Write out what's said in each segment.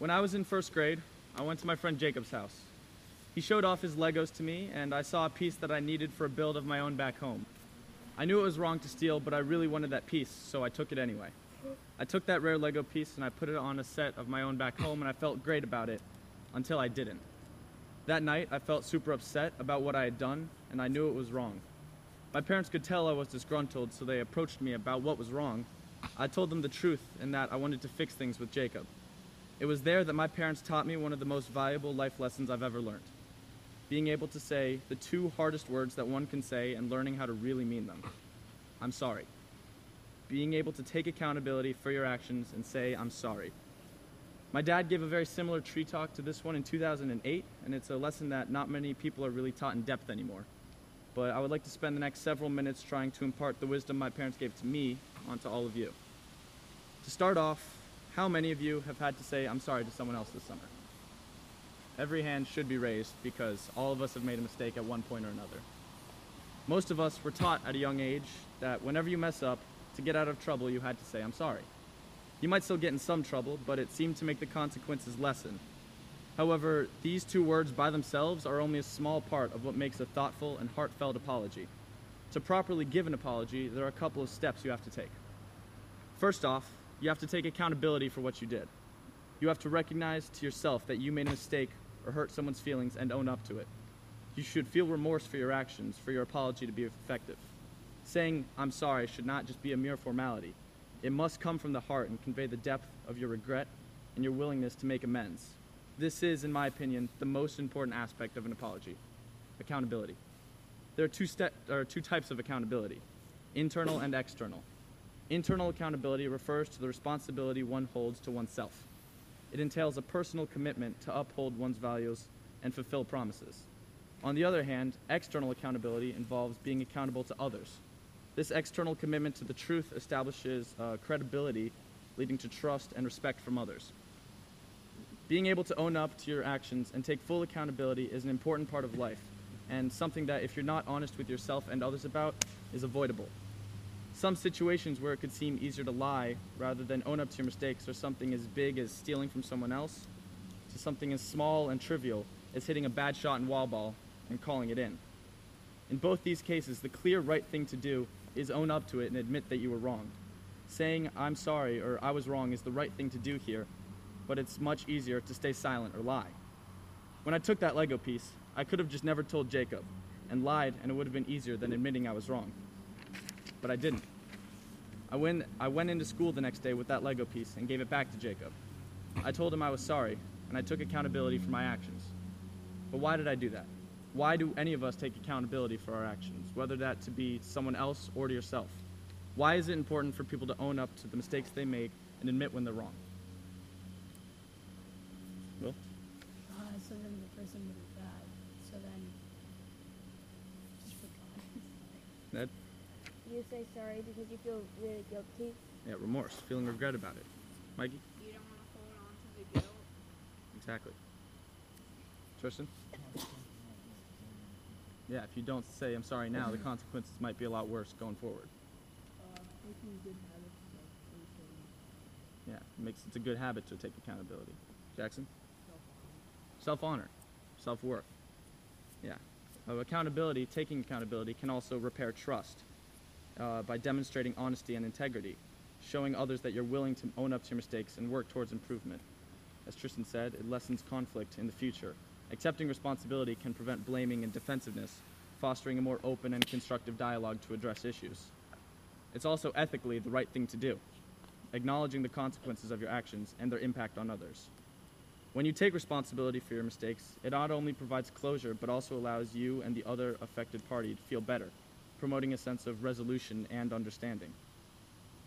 When I was in first grade, I went to my friend Jacob's house. He showed off his Legos to me, and I saw a piece that I needed for a build of my own back home. I knew it was wrong to steal, but I really wanted that piece, so I took it anyway. I took that rare Lego piece and I put it on a set of my own back home, and I felt great about it until I didn't. That night, I felt super upset about what I had done, and I knew it was wrong. My parents could tell I was disgruntled, so they approached me about what was wrong. I told them the truth and that I wanted to fix things with Jacob. It was there that my parents taught me one of the most valuable life lessons I've ever learned being able to say the two hardest words that one can say and learning how to really mean them. I'm sorry. Being able to take accountability for your actions and say, I'm sorry. My dad gave a very similar tree talk to this one in 2008, and it's a lesson that not many people are really taught in depth anymore. But I would like to spend the next several minutes trying to impart the wisdom my parents gave to me onto all of you. To start off, how many of you have had to say, I'm sorry to someone else this summer? Every hand should be raised because all of us have made a mistake at one point or another. Most of us were taught at a young age that whenever you mess up, to get out of trouble, you had to say, I'm sorry. You might still get in some trouble, but it seemed to make the consequences lessen. However, these two words by themselves are only a small part of what makes a thoughtful and heartfelt apology. To properly give an apology, there are a couple of steps you have to take. First off, you have to take accountability for what you did. You have to recognize to yourself that you made a mistake or hurt someone's feelings and own up to it. You should feel remorse for your actions for your apology to be effective. Saying, I'm sorry, should not just be a mere formality. It must come from the heart and convey the depth of your regret and your willingness to make amends. This is, in my opinion, the most important aspect of an apology accountability. There are two, ste- or two types of accountability internal and external. Internal accountability refers to the responsibility one holds to oneself. It entails a personal commitment to uphold one's values and fulfill promises. On the other hand, external accountability involves being accountable to others. This external commitment to the truth establishes uh, credibility, leading to trust and respect from others. Being able to own up to your actions and take full accountability is an important part of life, and something that, if you're not honest with yourself and others about, is avoidable. Some situations where it could seem easier to lie rather than own up to your mistakes or something as big as stealing from someone else to something as small and trivial as hitting a bad shot in wall ball and calling it in. In both these cases, the clear right thing to do is own up to it and admit that you were wrong. Saying I'm sorry or I was wrong is the right thing to do here, but it's much easier to stay silent or lie. When I took that Lego piece, I could have just never told Jacob and lied, and it would have been easier than admitting I was wrong but I didn't. I went, I went into school the next day with that Lego piece and gave it back to Jacob. I told him I was sorry, and I took accountability for my actions. But why did I do that? Why do any of us take accountability for our actions, whether that to be someone else or to yourself? Why is it important for people to own up to the mistakes they make and admit when they're wrong? Will? Uh, so then the person would have died. So then, just for Ned? You say sorry because you feel really guilty. Yeah, remorse, feeling regret about it. Mikey? You don't want to hold on to the guilt. Exactly. Tristan? Yeah, if you don't say I'm sorry now, the consequences might be a lot worse going forward. uh, making good habits like sleeping, Yeah, it makes it's a good habit to take accountability. Jackson? self-harm. Self honor, self worth. Yeah. Uh, accountability, taking accountability, can also repair trust uh, by demonstrating honesty and integrity, showing others that you're willing to own up to your mistakes and work towards improvement. As Tristan said, it lessens conflict in the future. Accepting responsibility can prevent blaming and defensiveness, fostering a more open and constructive dialogue to address issues. It's also ethically the right thing to do, acknowledging the consequences of your actions and their impact on others. When you take responsibility for your mistakes, it not only provides closure, but also allows you and the other affected party to feel better, promoting a sense of resolution and understanding.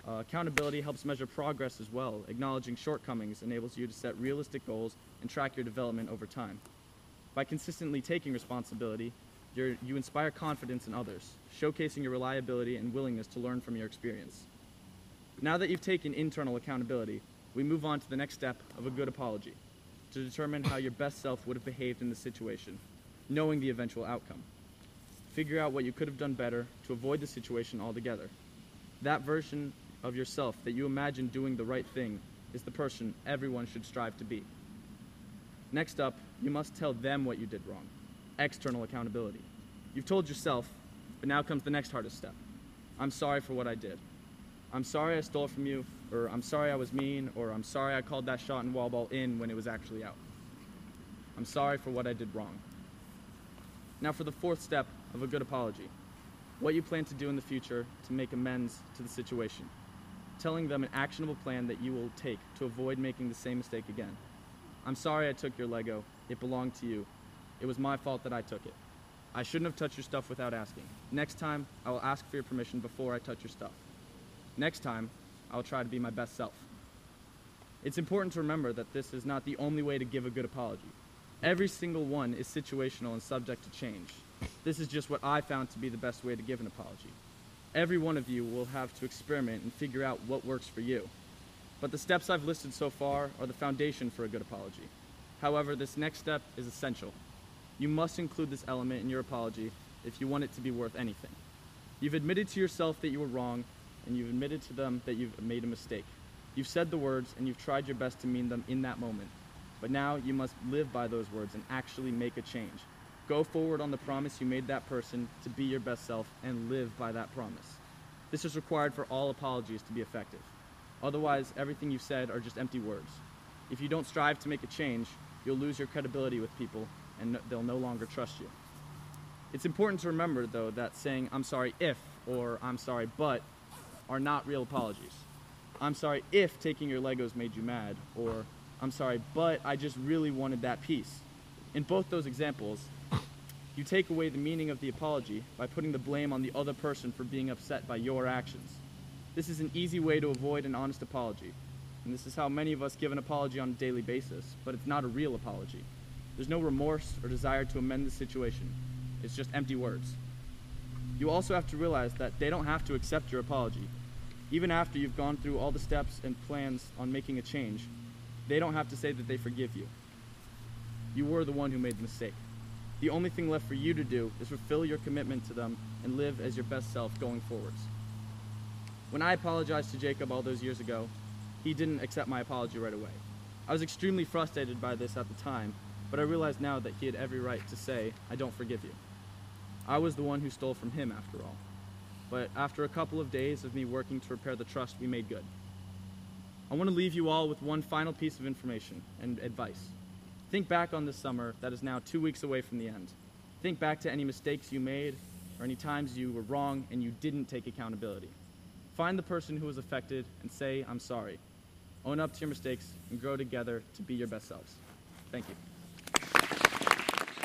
Uh, accountability helps measure progress as well. Acknowledging shortcomings enables you to set realistic goals and track your development over time. By consistently taking responsibility, you inspire confidence in others, showcasing your reliability and willingness to learn from your experience. Now that you've taken internal accountability, we move on to the next step of a good apology to determine how your best self would have behaved in the situation, knowing the eventual outcome. Figure out what you could have done better to avoid the situation altogether. That version of yourself that you imagine doing the right thing is the person everyone should strive to be. Next up, you must tell them what you did wrong. External accountability. You've told yourself, but now comes the next hardest step. I'm sorry for what I did. I'm sorry I stole from you, or I'm sorry I was mean, or I'm sorry I called that shot and wall ball in when it was actually out. I'm sorry for what I did wrong. Now, for the fourth step of a good apology what you plan to do in the future to make amends to the situation. Telling them an actionable plan that you will take to avoid making the same mistake again. I'm sorry I took your Lego. It belonged to you. It was my fault that I took it. I shouldn't have touched your stuff without asking. Next time, I will ask for your permission before I touch your stuff. Next time, I will try to be my best self. It's important to remember that this is not the only way to give a good apology. Every single one is situational and subject to change. This is just what I found to be the best way to give an apology. Every one of you will have to experiment and figure out what works for you. But the steps I've listed so far are the foundation for a good apology. However, this next step is essential. You must include this element in your apology if you want it to be worth anything. You've admitted to yourself that you were wrong, and you've admitted to them that you've made a mistake. You've said the words, and you've tried your best to mean them in that moment. But now you must live by those words and actually make a change. Go forward on the promise you made that person to be your best self and live by that promise. This is required for all apologies to be effective. Otherwise, everything you've said are just empty words. If you don't strive to make a change, you'll lose your credibility with people and they'll no longer trust you. It's important to remember, though, that saying, I'm sorry if, or I'm sorry but, are not real apologies. I'm sorry if taking your Legos made you mad, or I'm sorry but I just really wanted that piece. In both those examples, you take away the meaning of the apology by putting the blame on the other person for being upset by your actions. This is an easy way to avoid an honest apology. And this is how many of us give an apology on a daily basis, but it's not a real apology. There's no remorse or desire to amend the situation. It's just empty words. You also have to realize that they don't have to accept your apology. Even after you've gone through all the steps and plans on making a change, they don't have to say that they forgive you. You were the one who made the mistake. The only thing left for you to do is fulfill your commitment to them and live as your best self going forwards. When I apologized to Jacob all those years ago, he didn't accept my apology right away. I was extremely frustrated by this at the time, but I realize now that he had every right to say, I don't forgive you. I was the one who stole from him after all. But after a couple of days of me working to repair the trust, we made good. I want to leave you all with one final piece of information and advice. Think back on this summer that is now two weeks away from the end. Think back to any mistakes you made or any times you were wrong and you didn't take accountability. Find the person who was affected and say, I'm sorry. Own up to your mistakes and grow together to be your best selves. Thank you.